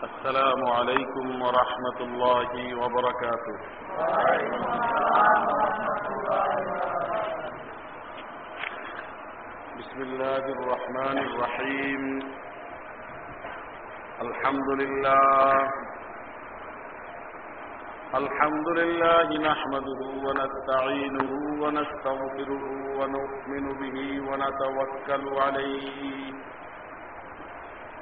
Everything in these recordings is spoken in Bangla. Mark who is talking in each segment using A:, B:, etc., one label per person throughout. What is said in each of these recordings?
A: السلام عليكم ورحمة الله وبركاته. بسم الله الرحمن الرحيم. الحمد لله. الحمد لله نحمده ونستعينه ونستغفره ونؤمن به ونتوكل عليه.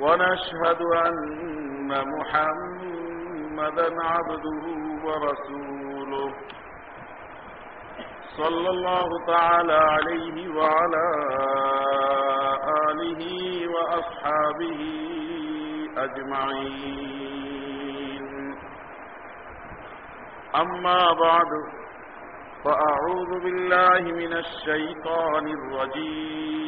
A: ونشهد أن محمدا عبده ورسوله. صلى الله تعالى عليه وعلى آله وأصحابه أجمعين. أما بعد فأعوذ بالله من الشيطان الرجيم.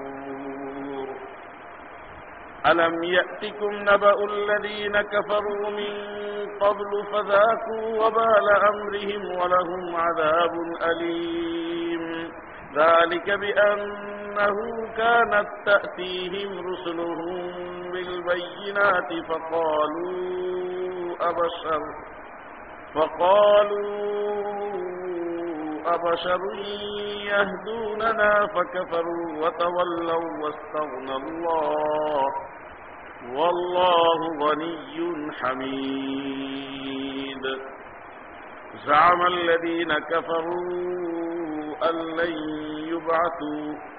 A: ألم يأتكم نبأ الذين كفروا من قبل فذاكوا وبال أمرهم ولهم عذاب أليم. ذلك بأنه كانت تأتيهم رسلهم بالبينات فقالوا أبشر فقالوا أبشر يهدوننا فكفروا وتولوا واستغنى الله والله غني حميد. زعم الذين كفروا أن لن يبعثوا.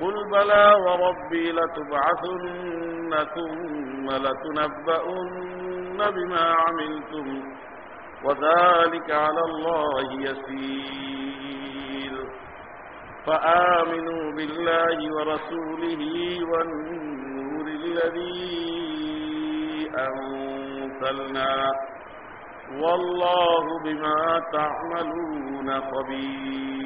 A: قل بلى وربي لتبعثن ثم لتنبؤن بما عملتم. وذلك على الله يسير. فآمنوا بالله ورسوله والنور الذي أنزلنا. والله بما تعملون خبير.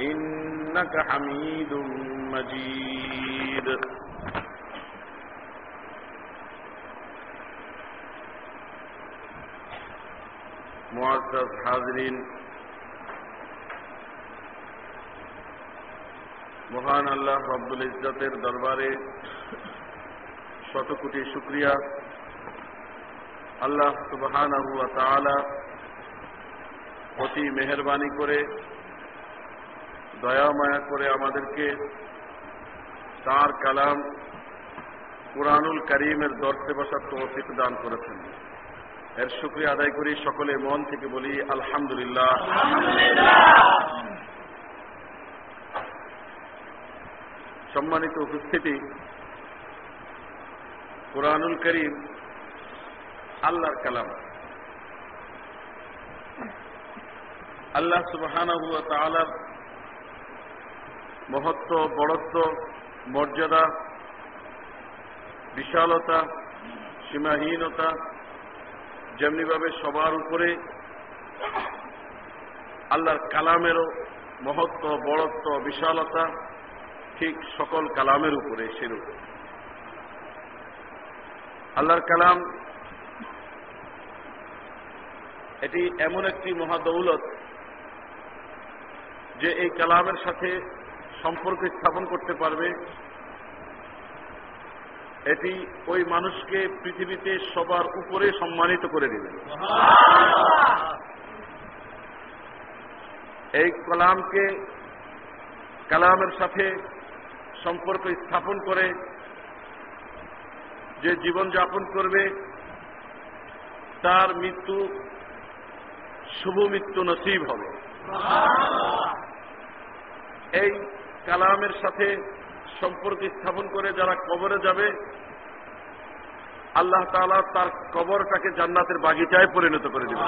A: إنك حميد مجيد معزز حاضرين মহান আল্লাহ রব্বুল ইজ্জতের দরবারে শত কোটি শুক্রিয়া আল্লাহ সুবহান অতি মেহরবানি করে দয়া, মায়া করে আমাদেরকে তার কালাম কোরআনুল করিমের দর্শে বসার তৌফিক দান করেছেন। এর শুক্রিয়া আদায় করি সকলে মন থেকে বলি, আলহামদুলিল্লাহ। সম্মানিত উপস্থিতি, কোরআনুল করিম আল্লাহর কালাম। আল্লাহ তালার মহত্ব, বড়ত্ব, মর্যাদা, বিশালতা, সীমাহীনতা, যেমনিভাবে সবার উপরে আল্লাহর কালামেরও মহত্ব, বড়ত্ব, বিশালতা, ঠিক সকল কালামের উপরে সেরূপ। আল্লাহর কালাম এটি এমন একটি মহাদৌলত যে এই কালামের সাথে সম্পর্ক স্থাপন করতে পারবে। এটি ওই মানুষকে পৃথিবীতে সবার উপরে সম্মানিত করে দেবে। এই কালামকে, কালামের সাথে সম্পর্ক স্থাপন করে যে জীবন যাপন করবে, তার মৃত্যু শুভ মৃত্যু নসিব হবে। এই কালামের সাথে সম্পর্ক স্থাপন করে যারা কবরে যাবে, আল্লাহ তালা তার কবরটাকে জান্নাতের বাগিচায় পরিণত করে দেবে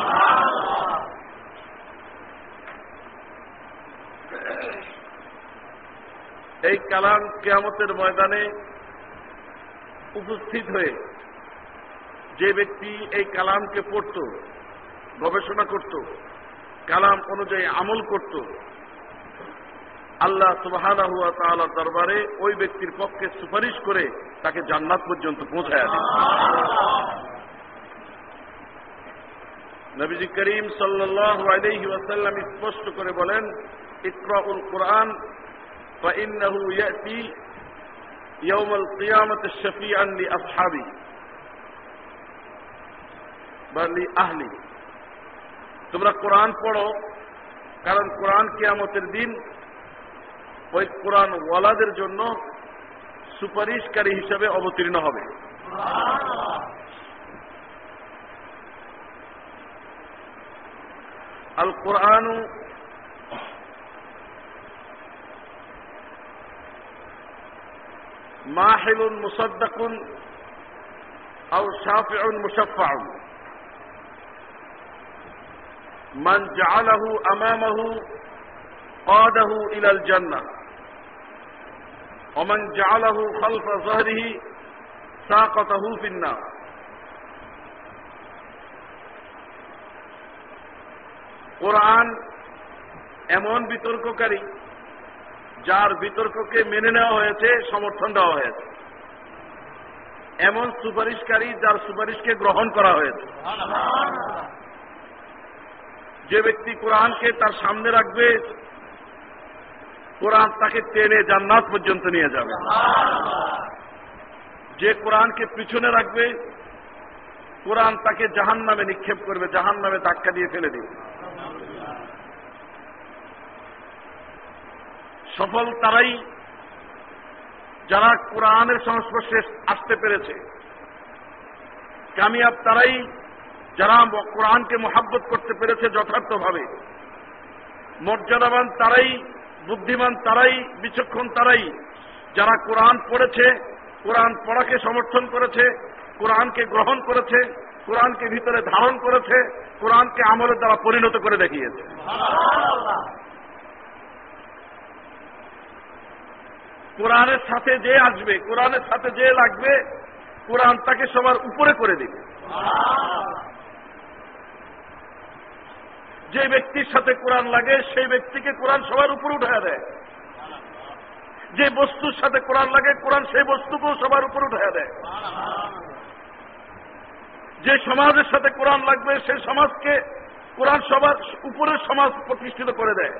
A: এই কালাম কেয়ামতের ময়দানে উপস্থিত হয়ে যে ব্যক্তি এই কালামকে পড়ত, গবেষণা করত, কালাম অনুযায়ী আমল করত আল্লাহ সুবাহ দরবারে ওই ব্যক্তির পক্ষে সুপারিশ করে তাকে জান্নাত পর্যন্ত পৌঁছায় দেন। নবীজি করিম সাল্লাহ স্পষ্ট করে বলেন, ইকরাউল কোরআন বা ইন্নাহু ইয়াতি কিয়ামত শাফিআন লি আসহাবি বা লি আহলি তোমরা কোরআন পড়ো, কারণ কোরআন কিয়ামতের দিন ওই কোরআন ওয়ালাদের জন্য সুপারিশকারী হিসাবে অবতীর্ণ হবে আল কোরআন মাহিল মুসদ্দাকুন আও শাফিউন মুশাফাউন من جعله أمامه قاده إلى الجنة অমান জালাহু খালফা জহরিহি সাকতাহু ফিন্না কোরআন এমন বিতর্ককারী, যার বিতর্ককে মেনে নেওয়া হয়েছে, সমর্থন দেওয়া হয়েছে। এমন সুপারিশকারী যার সুপারিশকে গ্রহণ করা হয়েছে। যে ব্যক্তি কোরআনকে তার সামনে রাখবে কোরআন তাকে টেনে জান্নাত পর্যন্ত নিয়ে যাবে। যে কোরআনকে পিছনে রাখবে, কোরআন তাকে জাহান নামে নিক্ষেপ করবে জাহান নামে ধাক্কা দিয়ে ফেলে দিবে। সফল তারাই যারা কোরআনের সংস্পর্শে আসতে পেরেছে, কামিয়াব তারাই যারা কোরআনকে মোহাব্বত করতে পেরেছে যথার্থভাবে, মর্যাদাবান তারাই বুদ্ধিমান তারাই, বিচক্ষণ তারাই। যারা কোরআন পড়েছে, কোরআন পড়াকে সমর্থন করেছে, কোরআনকে গ্রহণ করেছে, কোরআনকে ভিতরে ধারণ করেছে, কোরআনকে আমলের দ্বারা পরিণত করে দেখিয়েছে। কোরআনের সাথে যে আসবে, কোরআনের সাথে যে লাগবে, কোরআন তাকে সবার উপরে করে দেবে। যে ব্যক্তির সাথে কোরআন লাগে, সেই ব্যক্তিকে কোরআন সবার উপরে উঠে দেয়। যে বস্তুর সাথে কোরআন লাগে, কোরআন সেই বস্তুকেও সবার উপরে উঠে দেয়। যে সমাজের সাথে কোরআন লাগবে সেই সমাজকে কোরআন সবার উপরের সমাজ প্রতিষ্ঠিত করে দেয়।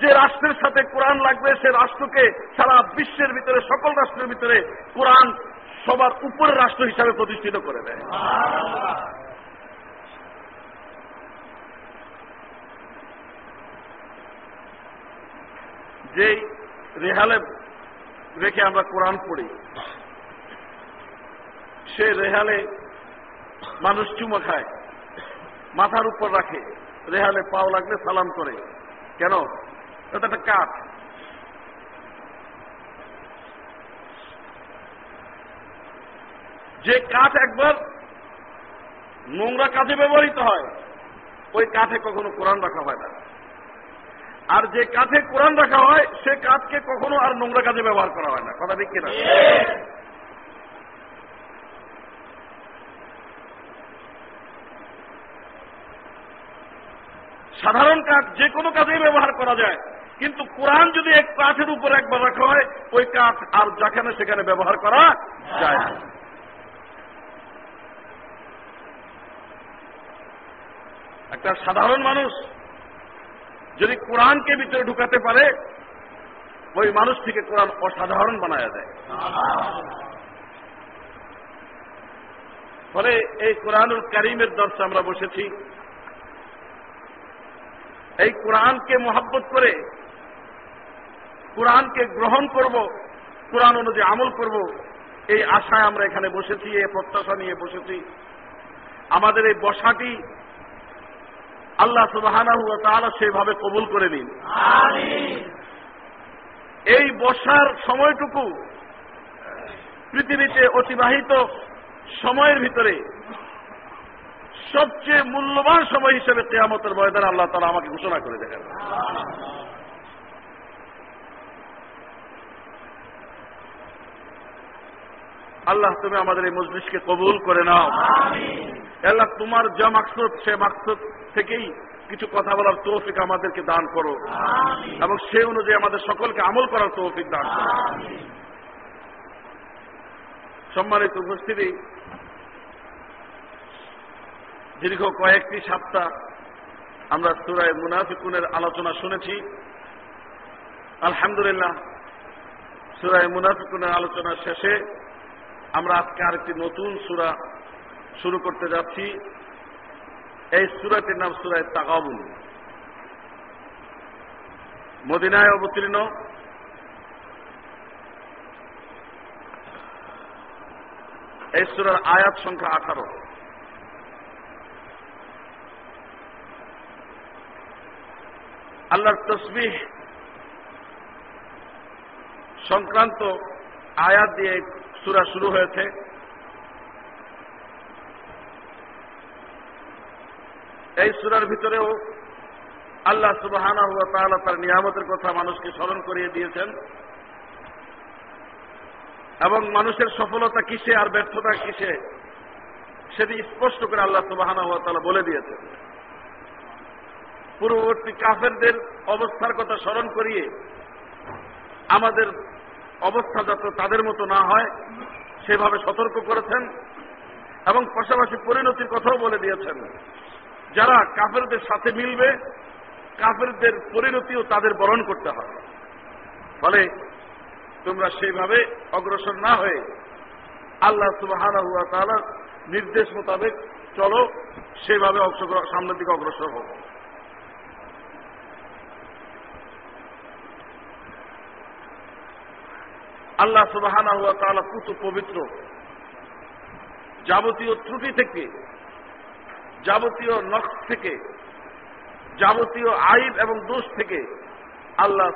A: যে রাষ্ট্রের সাথে কোরআন লাগবে, সে রাষ্ট্রকে সারা বিশ্বের ভিতরে, সকল রাষ্ট্রের ভিতরে কোরআন সবার উপরের রাষ্ট্র হিসাবে প্রতিষ্ঠিত করে দেয়। যেই রেহালে রেখে আমরা কোরআন পড়ি, সে রেহালে মানুষ চুমো খায়, মাথার উপর রাখে, রেহালে পাও লাগলে সালাম করে। কেন? এটা একটা কাঠ। যে কাঠ একবার নোংরা কাজে ব্যবহৃত হয়, ওই কাঠে কখনো কোরআন রাখা হয় না। আর যে কাঠে কোরআন রাখা হয়, সে কাঠকে কখনো আর নোংরা কাজে ব্যবহার করা হয় না। কথা ঠিক কিনা? সাধারণ কাঠ যে কোনো কাজেই ব্যবহার করা যায়, কিন্তু কোরআন যদি এক কাঠের উপর একবার রাখা হয়, ওই কাঠ আর যেখানে সেখানে ব্যবহার করা যায় না। একটা সাধারণ মানুষ যদি কোরআনকে ভিতরে ঢুকাতে পারে, ওই মানুষ থেকে কোরআন অসাধারণ বানায় দেয়। ফলে এই কোরআনুল করিমের দর্শে আমরা বসেছি। এই কোরআনকে মোহাব্বত করে, কোরআনকে গ্রহণ করব, কোরআন অনুযায়ী আমল করব, এই আশায় আমরা এখানে বসেছি, এই প্রত্যাশা নিয়ে বসেছি। আমাদের এই বসাটি আল্লাহ সুবাহানা হুয়া তাহলে সেভাবে কবুল করে নিন। এই বসার সময়টুকু পৃথিবীতে অতিবাহিত সময়ের ভিতরে সবচেয়ে মূল্যবান সময় হিসেবে তেয়ামতের ময়দান আল্লাহ তালা আমাকে ঘোষণা করে দেখেন আল্লাহ তুমি আমাদের এই মজলিসকে কবুল করে নাও। আল্লাহ তোমার যা মাকসুদ সে মাকসুদ থেকেই কিছু কথা বলার তৌফিক আমাদেরকে দান করো। এবং সে অনুযায়ী আমাদের সকলকে আমল করার তৌফিক দান করো। সম্মানিত উপস্থিতি দীর্ঘ কয়েকটি সপ্তাহ আমরা সুরায় মুনাফিকুনের আলোচনা শুনেছি। আলহামদুলিল্লাহ সুরায় মুনাফিকুনের আলোচনা শেষে আমরা আজকে আরেকটি নতুন সুরা শুরু করতে যাচ্ছি। এই সুরাটির নাম সুরায় তাকাবুল মদিনায় অবতীর্ণ। এই সুরার আয়াত সংখ্যা আঠারো। আল্লাহর তসবিহ সংক্রান্ত আয়াত দিয়ে সুরা শুরু হয়েছে। এই সুরার ভিতরেও আল্লাহ সুবাহানা হুয়া তাহলে তার নিয়ামতের কথা মানুষকে স্মরণ করিয়ে দিয়েছেন। এবং মানুষের সফলতা কিসে আর ব্যর্থতা কিসে সেটি স্পষ্ট করে আল্লাহ সুবাহানা হুয়া তালা বলে দিয়েছেন। পূর্ববর্তী কাফেরদের অবস্থার কথা স্মরণ করিয়ে আমাদের অবস্থা যাতে তাদের মতো না হয়, সেভাবে সতর্ক করেছেন এবং পাশাপাশি পরিণতির কথাও বলে দিয়েছেন। যারা কাফেরদের সাথে মিলবে, কাফেরদের পরিণতিও তাদের বরণ করতে হবে। ফলে তোমরা সেইভাবে অগ্রসর না হয়ে আল্লাহ সুবাহ নির্দেশ মোতাবেক চলো সেভাবে সামনের দিকে অগ্রসর হোক আল্লাহ সুবাহানা হুয়া তালা পুত পবিত্র, যাবতীয় ত্রুটি থেকে যাবতীয় নখ থেকে, যাবতীয় আইব এবং দোষ থেকে আল্লাহ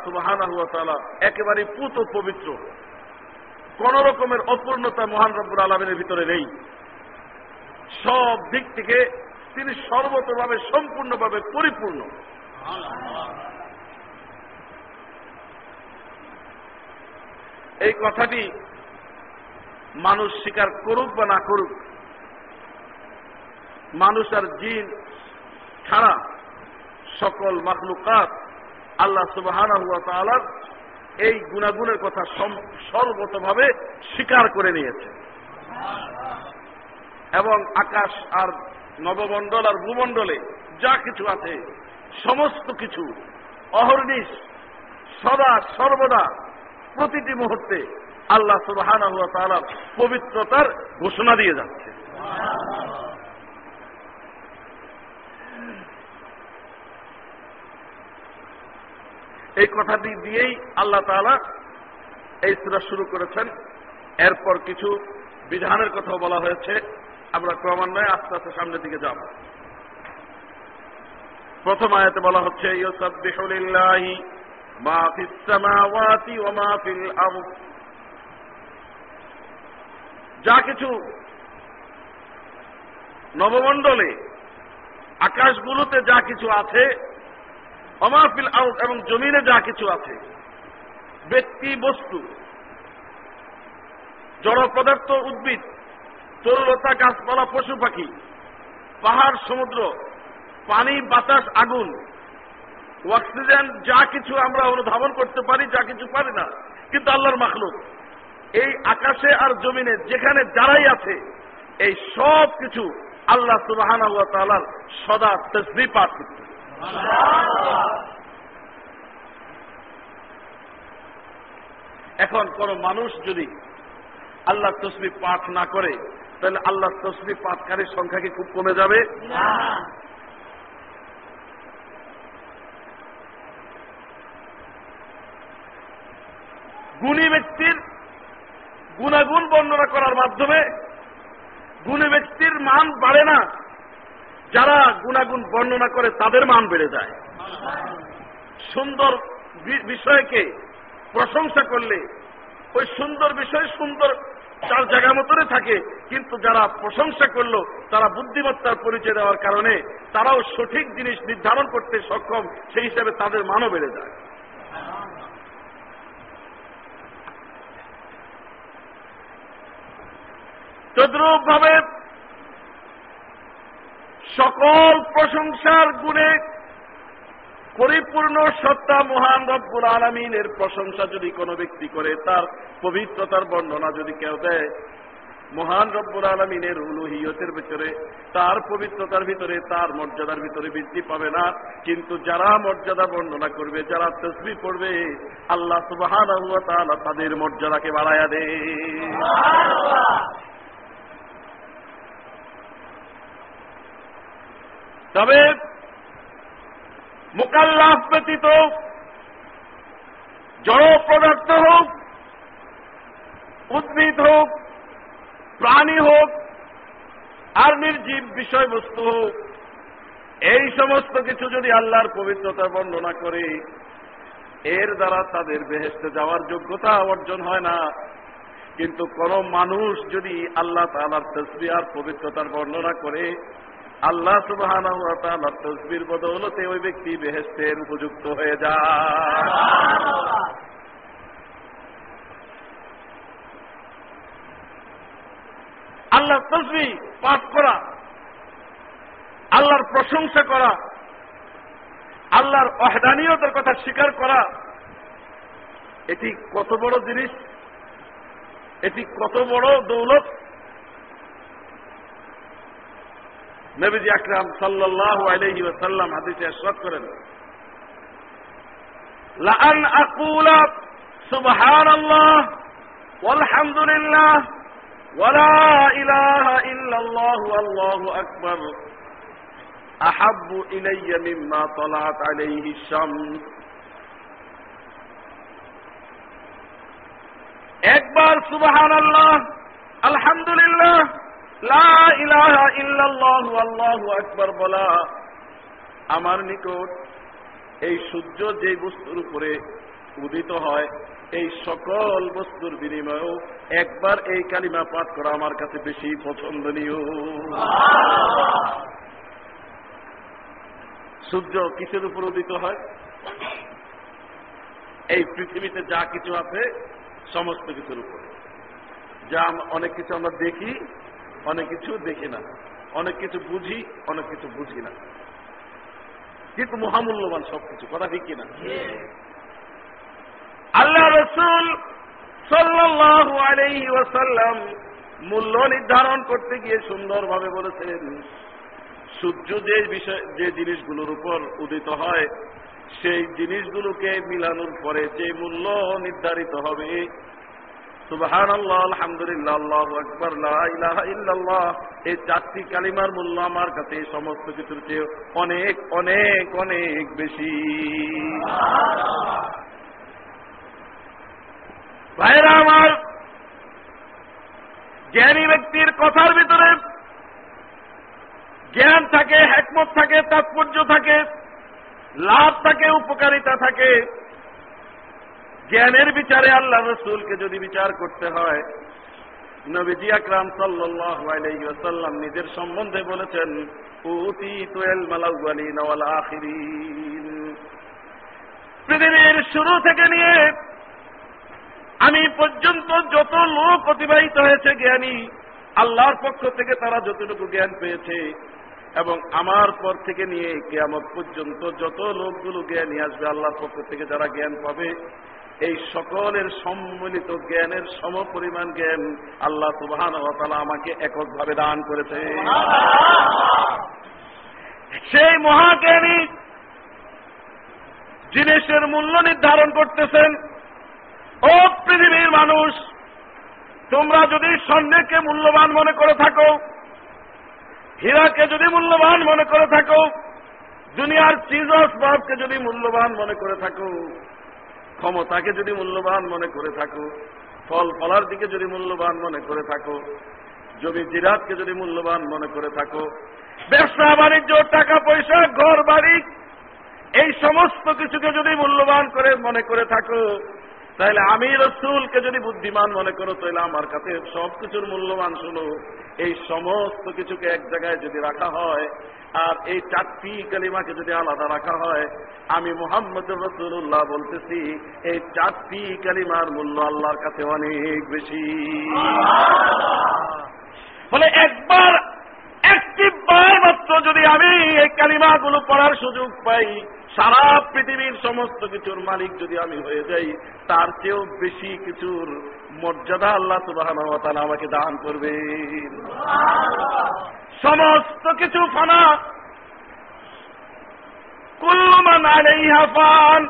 A: তালা একেবারে পুত পবিত্র। কোন রকমের অপূর্ণতা মহান রব্বুর আলমের ভিতরে নেই। সব দিক থেকে তিনি সর্বতভাবে সম্পূর্ণভাবে পরিপূর্ণ। এই কথাটি মানুষ স্বীকার করুক বা না করুক মানুষ আর জিন ছাড়া সকল মাখলুকাত আল্লাহ তালার এই গুণাগুণের কথা সর্বতভাবে স্বীকার করে নিয়েছে। এবং আকাশ আর নবমণ্ডল আর ভূমণ্ডলে যা কিছু আছে, সমস্ত কিছু অহর্নিশ সদা সর্বদা প্রতিটি মুহূর্তে আল্লাহ সুবাহান পবিত্রতার ঘোষণা দিয়ে যাচ্ছে। এই কথাটি দিয়েই আল্লাহ তালা এই সুরা শুরু করেছেন। এরপর কিছু বিধানের কথাও বলা হয়েছে। আমরা ক্রমান্বয়ে আস্তে আস্তে সামনের দিকে যাব। প্রথম আয়াতে বলা হচ্ছে যা কিছু নবমণ্ডলে আকাশগুলোতে যা কিছু আছে অমাফিল আউট এবং জমিনে যা কিছু আছে, ব্যক্তি, বস্তু, জড় পদার্থ, উদ্ভিদ, তরুলতা, গাছপালা, পশু পাখি, পাহাড়, সমুদ্র, পানি, বাতাস, আগুন, অক্সিজেন, যা কিছু আমরা অনুধাবন করতে পারি, যা কিছু পারি না, কিন্তু আল্লাহর মাখলুক। এই আকাশে আর জমিনে যেখানে যারাই আছে, এই সব কিছু আল্লাহ সুবাহান সদা তসবি পাঠ করতে এখন কোন মানুষ যদি আল্লাহ তসবি পাঠ না করে তাহলে আল্লাহ তসবি পাঠকারীর সংখ্যা কি খুব কমে যাবে? গুণী ব্যক্তির গুণাগুণ বর্ণনা করার মাধ্যমে গুণী ব্যক্তির মান বাড়ে না। যারা গুণাগুণ বর্ণনা করে, তাদের মান বেড়ে যায়। সুন্দর বিষয়কে প্রশংসা করলে, ওই সুন্দর বিষয় সুন্দর তার জায়গা মতনে থাকে, কিন্তু যারা প্রশংসা করল, তারা বুদ্ধিমত্তার পরিচয় দেওয়ার কারণে তারাও সঠিক জিনিস নির্ধারণ করতে সক্ষম, সেই হিসাবে তাদের মানও বেড়ে যায়। তদ্রুপ ভাবে সকল প্রশংসার গুণে পরিপূর্ণ সত্তা মহান রব্বুল আলমিনের প্রশংসা যদি কোনো ব্যক্তি করে, তার পবিত্রতার বর্ণনা যদি কেউ দেয়, মহান রব্বুল আলমিনের উলুহিয়তের ভিতরে, তার পবিত্রতার ভিতরে, তার মর্যাদার ভিতরে বৃদ্ধি পাবে না। কিন্তু যারা মর্যাদা বর্ণনা করবে, যারা তসবি পড়বে, আল্লাহ সুবাহ তাদের মর্যাদাকে বাড়াইয়া দে তবে মোকাল্লাফ ব্যতীত জড় পদার্থ হোক, উদ্ভিদ হোক, প্রাণী হোক, আর নির্জীব বিষয়বস্তু হোক, এই সমস্ত কিছু যদি আল্লাহর পবিত্রতা বর্ণনা করে, এর দ্বারা তাদের বেহেস্তে যাওয়ার যোগ্যতা অর্জন হয় না। কিন্তু কোন মানুষ যদি আল্লাহ তালার তসবি আর পবিত্রতার বর্ণনা করে আল্লাহ সুবাহ তসবির বদৌলতে ওই ব্যক্তি বেহেস্তের উপযুক্ত হয়ে যায়। আল্লাহ তসবি পাঠ করা, আল্লাহর প্রশংসা করা, আল্লাহর অহদানীয়তার কথা স্বীকার করা, এটি কত বড় জিনিস? এটি কত বড় দৌলত? নবীজি আকরাম সাল্লাহ আলহি ওসাল্লাম হাদিসে আশ্বাদ করেন লান আকুলা সুবহান আল্লাহ والحمد لله ولا إله إلا الله والله أكبر أحب إلي مما طلعت عليه الشمس একবার সুবহান আল্লাহ আলহামদুলিল্লাহ বলা আমার নিকট এই সূর্য যে বস্তুর উপরে উদিত হয়, এই সকল বস্তুর বিনিময়েও একবার এই কালিমা পাঠ করা আমার কাছে বেশি পছন্দনীয়। সূর্য কিসের উপর উদিত হয়? এই পৃথিবীতে যা কিছু আছে, সমস্ত কিছুর উপরে। যা অনেক কিছু আমরা দেখি অনেক কিছু দেখি না। অনেক কিছু বুঝি, অনেক কিছু বুঝি না। কিন্তু মহামূল্যবান সবকিছু, কথা ঠিক কিনা? আল্লাহ রসুল ওয়াসাল্লাম মূল্য নির্ধারণ করতে গিয়ে সুন্দরভাবে বলেছেন, সূর্য যে বিষয়, যে জিনিসগুলোর উপর উদিত হয়, সেই জিনিসগুলোকে মিলানোর পরে যে মূল্য নির্ধারিত হবে সুবাহান আল্লাহ আলহামদুলিল্লাহ, আল্লাহ আকবর ইল্লাল্লাহ। এই চারটি কালিমার মূল্য আমার কাছে সমস্ত কিছুর চেয়ে অনেক অনেক অনেক বেশি। ভাইরা আমার, জ্ঞানী ব্যক্তির কথার ভিতরে জ্ঞান থাকে হ্যাকমত থাকে, তাৎপর্য থাকে, লাভ থাকে, উপকারিতা থাকে। জ্ঞানের বিচারে আল্লাহ রসুলকে যদি বিচার করতে হয়, নবীজি আকরাম সাল্লাম নিজের সম্বন্ধে বলেছেন পৃথিবীর শুরু থেকে নিয়ে আমি পর্যন্ত যত লোক অতিবাহিত হয়েছে জ্ঞানী, আল্লাহর পক্ষ থেকে তারা যতটুকু জ্ঞান পেয়েছে এবং আমার পর থেকে নিয়ে কেয়ামত পর্যন্ত যত লোকগুলো জ্ঞানী আসবে, আল্লাহর পক্ষ থেকে যারা জ্ঞান পাবে এই সকলের সম্মিলিত জ্ঞানের সম পরিমাণ জ্ঞান আল্লাহ সুবাহান আমাকে এককভাবে দান করেছে। সেই মহাজ্ঞানী জিনিসের মূল্য নির্ধারণ করতেছেন। ও পৃথিবীর মানুষ, তোমরা যদি স্বর্ণকে মূল্যবান মনে করে থাকো, হীরাকে যদি মূল্যবান মনে করে থাকো, দুনিয়ার চিজ আসবাবকে যদি মূল্যবান মনে করে থাকো ক্ষমতাকে যদি মূল্যবান মনে করে থাকো, ফল ফলার দিকে যদি মূল্যবান মনে করে থাকো, জমি জিরাতকে যদি মূল্যবান মনে করে থাকো, ব্যবসা, বাণিজ্য, টাকা পয়সা, ঘর, বাড়ি, এই সমস্ত কিছুকে যদি মূল্যবান করে মনে করে থাকো তাহলে আমি রসুলকে যদি বুদ্ধিমান মনে করো তাহলে আমার কাছে সবকিছুর মূল্যবান শুনো। এই সমস্ত কিছুকে এক জায়গায় যদি রাখা হয় আর এই চারটি কালিমাকে যদি আলাদা রাখা হয় আমি মোহাম্মদ রসুল্লাহ বলতেছি এই চারটি কালিমার মূল্য আল্লাহর কাছে অনেক বেশি। বলে একবার একটি বার মাত্র যদি আমি এই কালিমাগুলো পড়ার সুযোগ পাই সারা পৃথিবীর সমস্ত কিছুর মালিক যদি আমি হয়ে যাই, তার চেয়েও বেশি কিছুর মর্যাদা আল্লাহ সুবাহ আমাকে দান করবে সমস্ত কিছু ফানা। কুল্লমান আলাইহা ফান।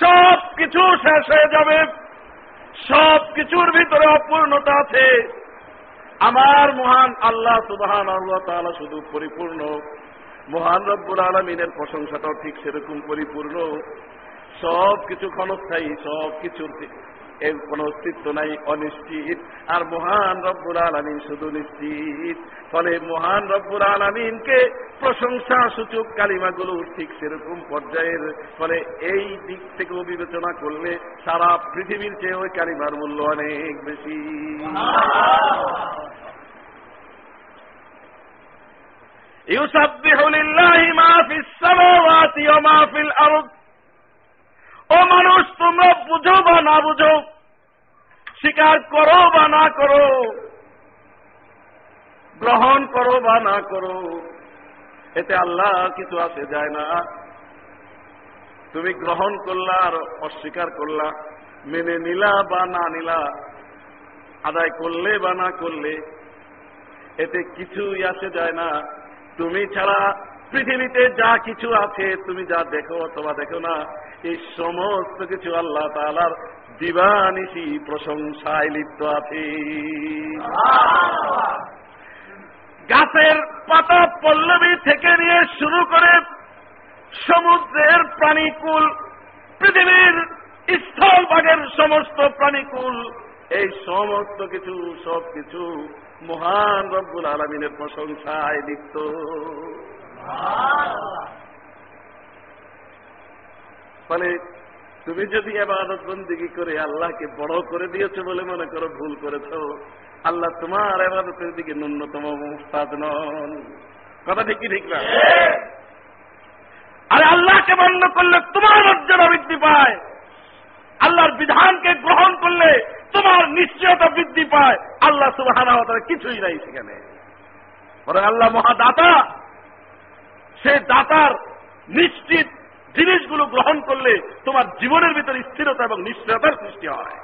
A: সব কিছু শেষ হয়ে যাবে। সব কিছুর ভিতরে অপূর্ণতা আছে। আমার মহান আল্লাহ সুবাহান শুধু পরিপূর্ণ। মহান রব্বুল আলমিনের প্রশংসাটাও ঠিক সেরকম পরিপূর্ণ। সব কিছু ক্ষণস্থায়ী, সব কিছুর এর কোন অস্তিত্ব নাই, অনিশ্চিত। আর মহান রব্বুল আলমিন শুধু নিশ্চিত। ফলে মহান রব্বুল আলমিনকে প্রশংসা সূচক কালিমাগুলো ঠিক সেরকম পর্যায়ের। ফলে এই দিক থেকেও বিবেচনা করলে সারা পৃথিবীর চেয়ে ওই কালিমার মূল্য অনেক বেশি। লিল্লাহি মা ফিস সামাওয়াতি ওয়া মা ফিল আরদ। ও মানুষ, তোমরা বুঝো বা না বুঝো? স্বীকার করো বা না করো? গ্রহণ করো বা না করো? এতে আল্লাহ কিছু আসে যায় না। তুমি গ্রহণ করলা আর অস্বীকার করলা, মেনে নিলা বা না নিলা, আদায় করলে বা না করলে, এতে কিছুই আসে, যায় না। তুমি ছাড়া পৃথিবীতে যা কিছু আছে, তুমি যা দেখো অথবা দেখো না, এই সমস্ত কিছু আল্লাহ তালার দিবানিসি প্রশংসায় লিপ্ত আছে। গাছের পাতা পল্লবী থেকে নিয়ে শুরু করে সমুদ্রের প্রাণীকুল, পৃথিবীর স্থলভাগের সমস্ত প্রাণীকুল, এই সমস্ত কিছু সব কিছু মহান রব্বুল আলমিনের প্রশংসায় লিপ্ত। ফলে তুমি যদি এবাদত বন্দিগি করে আল্লাহকে বড় করে দিয়েছ বলে মনে করো ভুল করেছ, আল্লাহ তোমার এবাদতের দিকে ন্যূনতম মুস্তাদ নন। কথা ঠিক ঠিক না? আরে আল্লাহকে বন্ধ করলে তোমার মর্যাদা বৃদ্ধি পায়। আল্লাহর বিধানকে গ্রহণ করলে তোমার নিশ্চয়তা বৃদ্ধি পায়। আল্লাহ সুবাহানা কিছুই নাই সেখানে। পরে আল্লাহ মহাদাতা, সে দাতার নিশ্চিত জিনিসগুলো গ্রহণ করলে তোমার জীবনের ভিতরে স্থিরতা এবং নিশ্চয়তার সৃষ্টি হয়।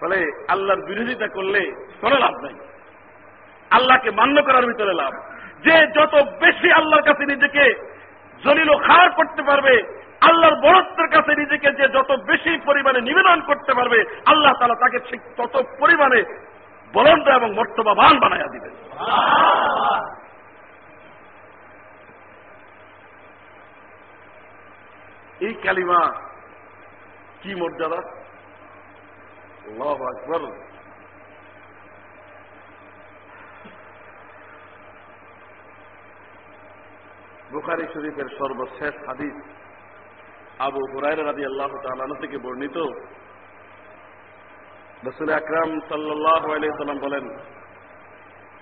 A: ফলে আল্লাহর বিরোধিতা করলে কোনো লাভ নাই। আল্লাহকে মান্য করার ভিতরে লাভ। যে যত বেশি আল্লাহর কাছে নিজেকে জলিল খার করতে পারবে আল্লাহর বরত্বের কাছে নিজেকে যে যত বেশি পরিমাণে নিবেদন করতে পারবে, আল্লাহ তালা তাকে ঠিক তত পরিমাণে বলন্দ এবং মর্তবাবান বানাইয়া দিবে এই কালিমা কি মর্যাদা? আকবর। বুখারি শরীফের সর্বশেষ হাদিস আবু হুরাইর রাজি আল্লাহ তালানো থেকে বর্ণিত রসুল আকরাম সাল্লাহ সাল্লাম বলেন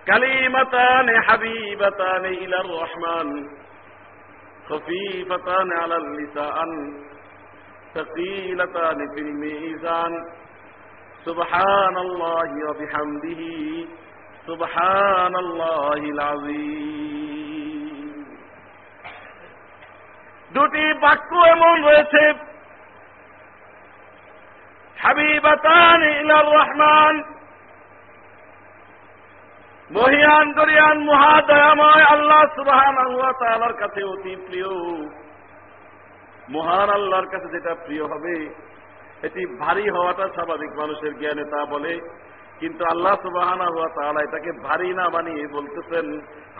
A: কালিমাতান হাবিবাতান ইলার রহমান خفيفتان على اللسان ثقيلتان في الميزان سبحان الله وبحمده سبحان الله العظيم দুটি বাক্য এমন রয়েছে। হাবিবাতান ইলার রহমান। মহিয়ান, দরিয়ান, মহাদয়াময় আল্লাহ সুবাহান আল্লাহ তালার কাছে অতি প্রিয়। মহান আল্লাহর কাছে যেটা প্রিয় হবে, এটি ভারী হওয়াটা স্বাভাবিক। মানুষের জ্ঞানে তা বলে কিন্তু আল্লাহ সুবাহান হুয়া তালা এটাকে ভারী না বানিয়ে বলতেছেন,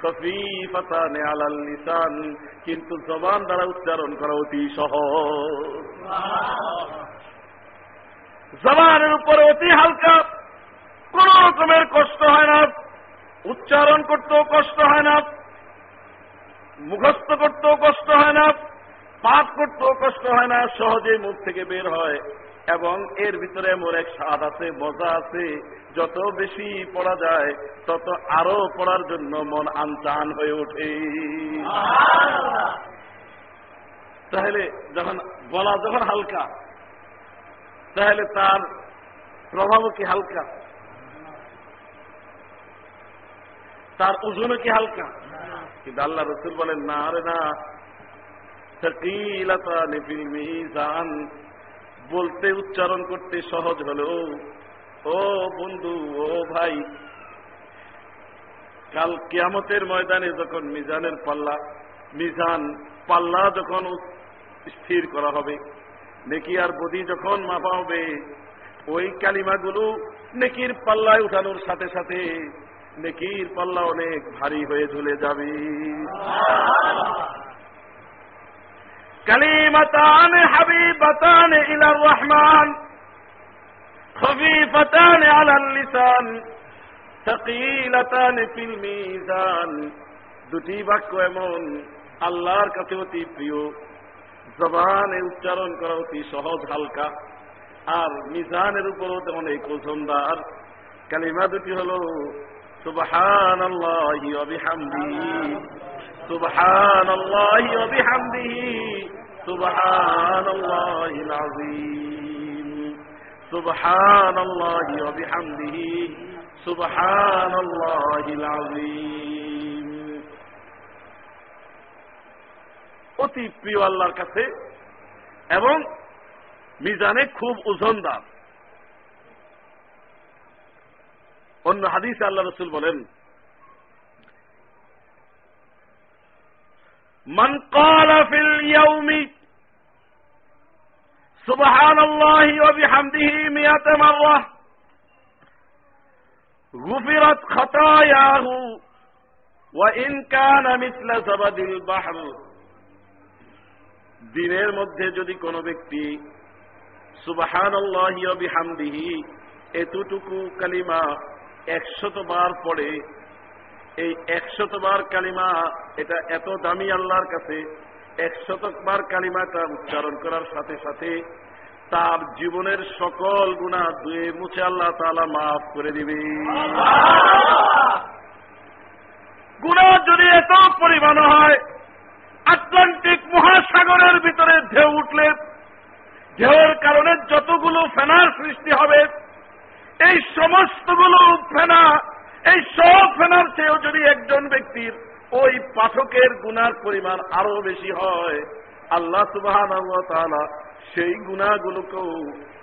A: খফিফাতানে আলাল লিসান কিন্তু জবান দ্বারা উচ্চারণ করা অতি সহজ। জবানের উপর অতি হালকা, কোন রকমের কষ্ট হয় না, উচ্চারণ করতেও কষ্ট হয় না, মুখস্থ করতেও কষ্ট হয় না, পাঠ করতেও কষ্ট হয় না সহজে মুখ থেকে বের হয়। এবং এর ভিতরে মোর এক স্বাদ আছে, মজা আছে যত বেশি পড়া যায়, তত আরও পড়ার জন্য মন আনচান হয়ে ওঠে। তাহলে যখন বলা যখন হালকা, তাহলে তার প্রভাবও কি হালকা? তার ওজনও কি হালকা? কিন্তু আল্লাহ রসুল বলেন, না আরে না বলতে উচ্চারণ করতে সহজ হলো ও বন্ধু, ও ভাই, কাল কিয়ামতের ময়দানে যখন মিজানের পাল্লা, মিজান পাল্লা যখন স্থির করা হবে, নেকি আর বদি যখন মাপা হবে, ওই কালিমাগুলো নেকির পাল্লায় উঠানোর সাথে সাথে নেকির পাল্লা অনেক ভারী হয়ে ঝুলে যাবে। কালিমাতান হাবিবাতান ইলার রহমান। খফিফাতান আলাল লিসান, সকিলতান ফিল মিজান। দুটি বাক্য এমন, আল্লাহর কাছে অতি প্রিয়। জবানে উচ্চারণ করা অতি সহজ হালকা, আর মিজানের উপরও অনেক ওজনদার কালিমা দুটি হল সুবহান আল্লাহ অবিহামদিহি সুবহান আল্লাহ অবিহামদিহি সুবহান আল্লাহ আজিম সুবহান আল্লাহ অবিহামদিহি সুবহান আল্লাহ আজিম অতি প্রিয় আল্লাহর কাছে এবং মিজানে খুব ওজনদার অন্য হাদিসে আল্লাহ রসুল বলেন من قال في اليوم سبحان الله وبحمده مئة مرة غفرت خطاياه وإن كان مثل زبد البحر দিনের মধ্যে যদি কোনো ব্যক্তি সুবাহান আল্লাহ বিহামদিহি এতটুকু কালিমা একশত বার পড়ে, এই একশত বার কালিমা এটা এত দামি আল্লাহর কাছে একশতবার কালিমাটা উচ্চারণ করার সাথে সাথে তার জীবনের সকল গুণা ধুয়ে মুছে আল্লাহ তালা মাফ করে দিবে। গুণা যদি এত পরিমাণ হয়, আটলান্টিক মহাসাগরের ভিতরে ঢেউ উঠলে ঢেউর কারণে যতগুলো ফেনার সৃষ্টি হবে, এই সমস্তগুলো ফেনা, এই সব ফেনার চেয়েও যদি একজন ব্যক্তির ওই পাঠকের গুনার পরিমাণ আরও বেশি হয়। আল্লাহ সুবাহ সেই গুণাগুলোকেও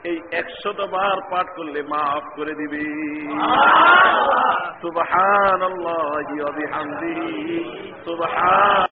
A: এই একশত বার পাঠ করলে মাফ করে দিবি। সুবাহান সুবাহান